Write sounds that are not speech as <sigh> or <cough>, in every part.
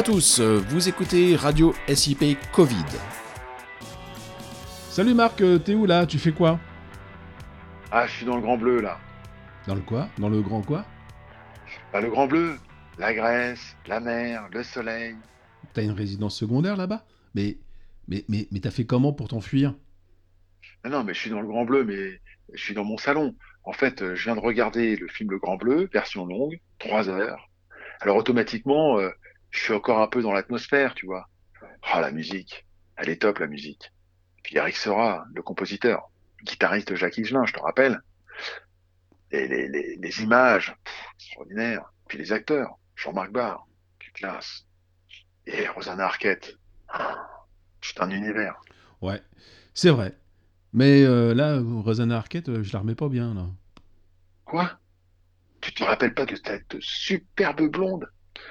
à tous, vous écoutez Radio SIP Covid. Salut Marc, euh, t'es où là? Tu fais quoi? Ah, je suis dans le Grand Bleu là. Dans le quoi? Dans le grand quoi? Bah, le Grand Bleu, la Grèce, la mer, le soleil. T'as une résidence secondaire là-bas? Mais mais mais mais t'as fait comment pour t'enfuir Non, non, mais je suis dans le Grand Bleu, mais je suis dans mon salon. En fait, euh, je viens de regarder le film Le Grand Bleu, version longue, trois heures. Alors automatiquement, euh, je suis encore un peu dans l'atmosphère, tu vois. Ah, la musique, elle est top la musique. Puis Eric Sera, le compositeur, guitariste de Jacques Higelin, je te rappelle. Et les, les, les images, pff, extraordinaires. Puis les acteurs, Jean-Marc Barr, quelle classe. Et Rosanna Arquette. Ah, C'est un univers. Ouais, c'est vrai. Mais euh, là, Rosanna Arquette, euh, je la remets pas bien là. Quoi? Tu te rappelles pas de cette superbe blonde?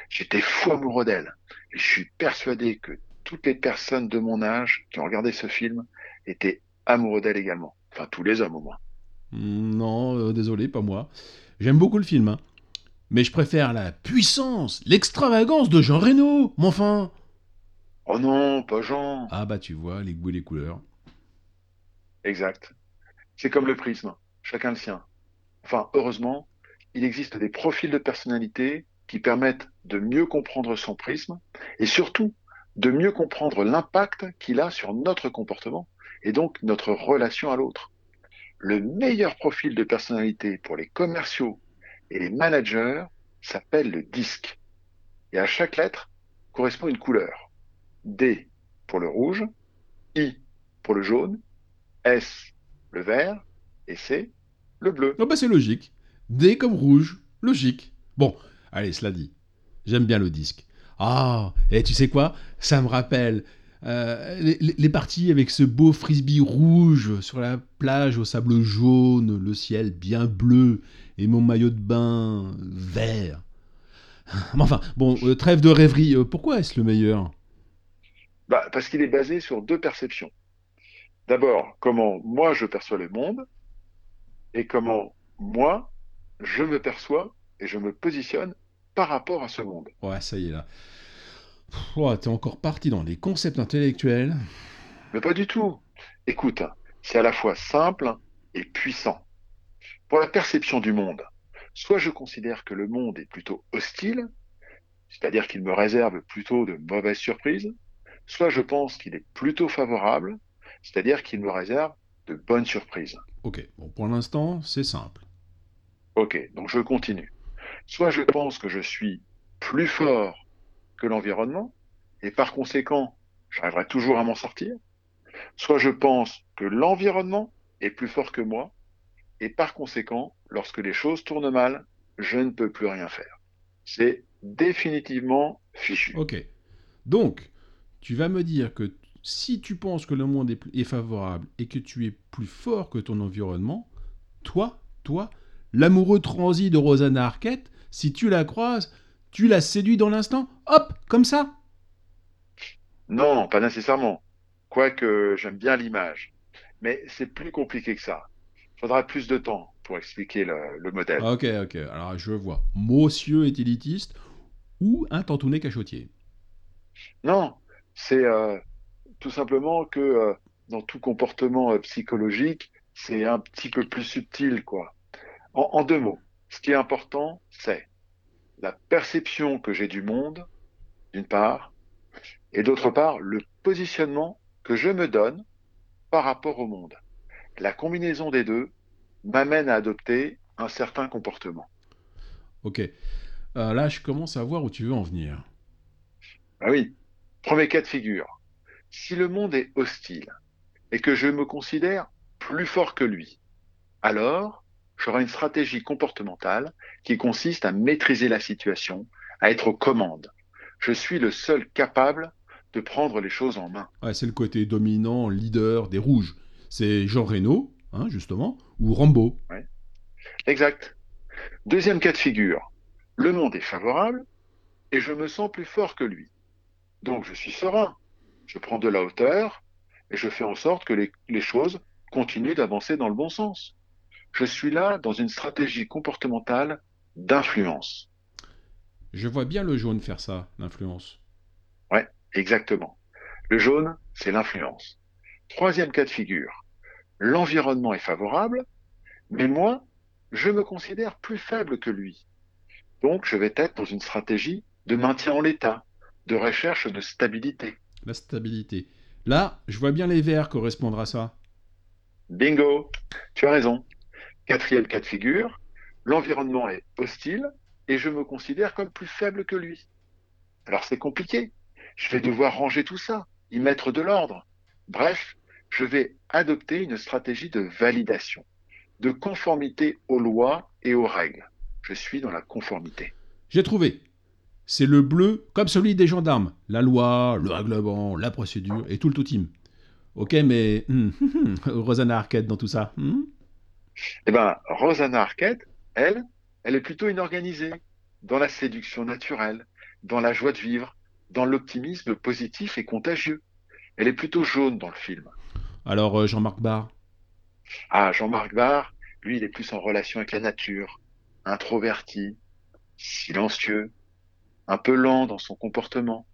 J'étais fou amoureux d'elle. Et je suis persuadé que toutes les personnes de mon âge qui ont regardé ce film étaient amoureux d'elle également. Enfin, tous les hommes au moins. Non, euh, désolé, pas moi. J'aime beaucoup le film, hein. Mais je préfère la puissance, l'extravagance de Jean Reno, mon enfin. Oh non, pas Jean. Ah bah tu vois, les goûts et les couleurs. Exact. C'est comme le prisme. Chacun le sien. Enfin, heureusement, il existe des profils de personnalité qui permettent de mieux comprendre son prisme et surtout de mieux comprendre l'impact qu'il a sur notre comportement et donc notre relation à l'autre. Le meilleur profil de personnalité pour les commerciaux et les managers s'appelle le disque. Et à chaque lettre correspond une couleur. D pour le rouge, I pour le jaune, S le vert et C le bleu. Ah bah c'est logique. D comme rouge, logique. Bon, allez, cela dit. J'aime bien le disque. Ah, et tu sais quoi? Ça me rappelle euh, les, parties avec ce beau frisbee rouge sur la plage au sable jaune, le ciel bien bleu et mon maillot de bain vert. <laughs> Enfin, bon, euh, trêve de rêverie. euh, pourquoi est-ce le meilleur? Bah, parce qu'il est basé sur deux perceptions. D'abord, comment moi je perçois le monde et comment moi je me perçois et je me positionne par rapport à ce monde. Ouais, ça y est là. Oh, T'es encore parti dans les concepts intellectuels. Mais pas du tout. Écoute, c'est à la fois simple et puissant. Pour la perception du monde, soit je considère que le monde est plutôt hostile, c'est-à-dire qu'il me réserve plutôt de mauvaises surprises, soit je pense qu'il est plutôt favorable, c'est-à-dire qu'il me réserve de bonnes surprises. Ok, bon, pour l'instant, c'est simple. Ok, donc je continue. Soit je pense que je suis plus fort que l'environnement, et par conséquent, j'arriverai toujours à m'en sortir. Soit je pense que l'environnement est plus fort que moi, et par conséquent, lorsque les choses tournent mal, je ne peux plus rien faire. C'est définitivement fichu. Ok. Donc, tu vas me dire que si tu penses que le monde est, favorable et que tu es plus fort que ton environnement, toi, toi, l'amoureux transi de Rosanna Arquette, si tu la croises, tu la séduis dans l'instant, hop, comme ça. Non, pas nécessairement. Quoique j'aime bien l'image. Mais c'est plus compliqué que ça. Il faudra plus de temps pour expliquer le, le modèle. Ok, ok. Alors, je vois. Monsieur est élitiste ou un tantounet cachotier. Non, c'est euh, tout simplement que euh, dans tout comportement euh, psychologique, c'est un petit peu plus subtil, quoi. En, en deux mots, ce qui est important, c'est la perception que j'ai du monde, d'une part, et d'autre part, le positionnement que je me donne par rapport au monde. La combinaison des deux m'amène à adopter un certain comportement. Ok. Euh, là, je commence à voir où tu veux en venir. Ah oui. Premier cas de figure. Si le monde est hostile et que je me considère plus fort que lui, alors j'aurai une stratégie comportementale qui consiste à maîtriser la situation, à être aux commandes. Je suis le seul capable de prendre les choses en main. Ouais, c'est le côté dominant, leader des rouges. C'est Jean Reno, hein, justement, ou Rambo. Exact. Deuxième cas de figure. Le monde est favorable et je me sens plus fort que lui. Donc je suis serein. Je prends de la hauteur et je fais en sorte que les, les choses continuent d'avancer dans le bon sens. Je suis là dans une stratégie comportementale d'influence. Je vois bien le jaune faire ça, l'influence. Exactement. Le jaune, c'est l'influence. Troisième cas de figure. L'environnement est favorable, mais moi, je me considère plus faible que lui. Donc, je vais être dans une stratégie de maintien en l'état, de recherche de stabilité. La stabilité. Là, je vois bien les verts correspondre à ça. Bingo, tu as raison. Quatrième cas de figure, l'environnement est hostile et je me considère comme plus faible que lui. Alors c'est compliqué. Je vais devoir ranger tout ça, y mettre de l'ordre. Bref, je vais adopter une stratégie de validation, de conformité aux lois et aux règles. Je suis dans la conformité. J'ai trouvé. C'est le bleu comme celui des gendarmes. La loi, le règlement, la procédure et tout le tout team. Ok, mais hmm, <laughs> Rosanna Arquette dans tout ça hmm? Eh ben, Rosanna Arquette, elle, elle est plutôt inorganisée, dans la séduction naturelle, dans la joie de vivre, dans l'optimisme positif et contagieux. Elle est plutôt jaune dans le film. Alors, euh, Jean-Marc Barr Ah, Jean-Marc Barr, lui, il est plus en relation avec la nature, introverti, silencieux, un peu lent dans son comportement.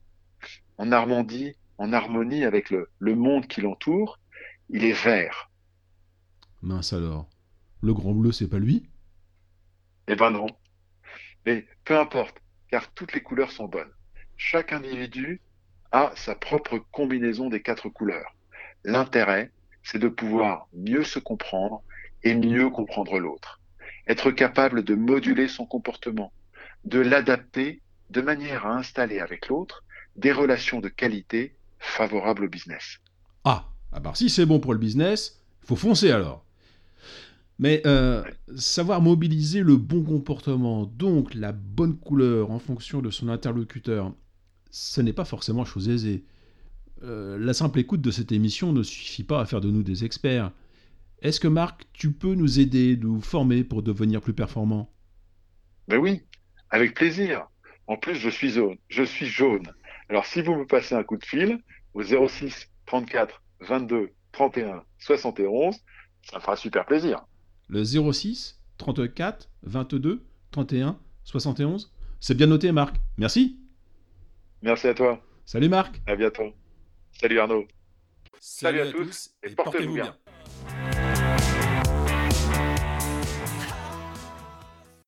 En Normandie, en harmonie avec le, le monde qui l'entoure, il est vert. Mince alors. Le grand bleu, c'est pas lui? Eh ben non. Mais peu importe, car toutes les couleurs sont bonnes. Chaque individu a sa propre combinaison des quatre couleurs. L'intérêt, c'est de pouvoir mieux se comprendre et mieux comprendre l'autre. Être capable de moduler son comportement, de l'adapter de manière à installer avec l'autre des relations de qualité favorables au business. Ah, ah bah si c'est bon pour le business, faut foncer alors. Mais euh, savoir mobiliser le bon comportement, donc la bonne couleur en fonction de son interlocuteur, ce n'est pas forcément chose aisée. Euh, la simple écoute de cette émission ne suffit pas à faire de nous des experts. Est-ce que Marc, tu peux nous aider, nous former pour devenir plus performants? Ben oui, avec plaisir. En plus, je suis jaune. Je suis jaune. Alors, si vous me passez un coup de fil au 06 34 22 31 71, ça me fera super plaisir. Le 06 34 22 31 71 C'est bien noté, Marc. Merci. Merci à toi. Salut, Marc. À bientôt. Salut Arnaud. Salut, à, tous et portez-vous bien.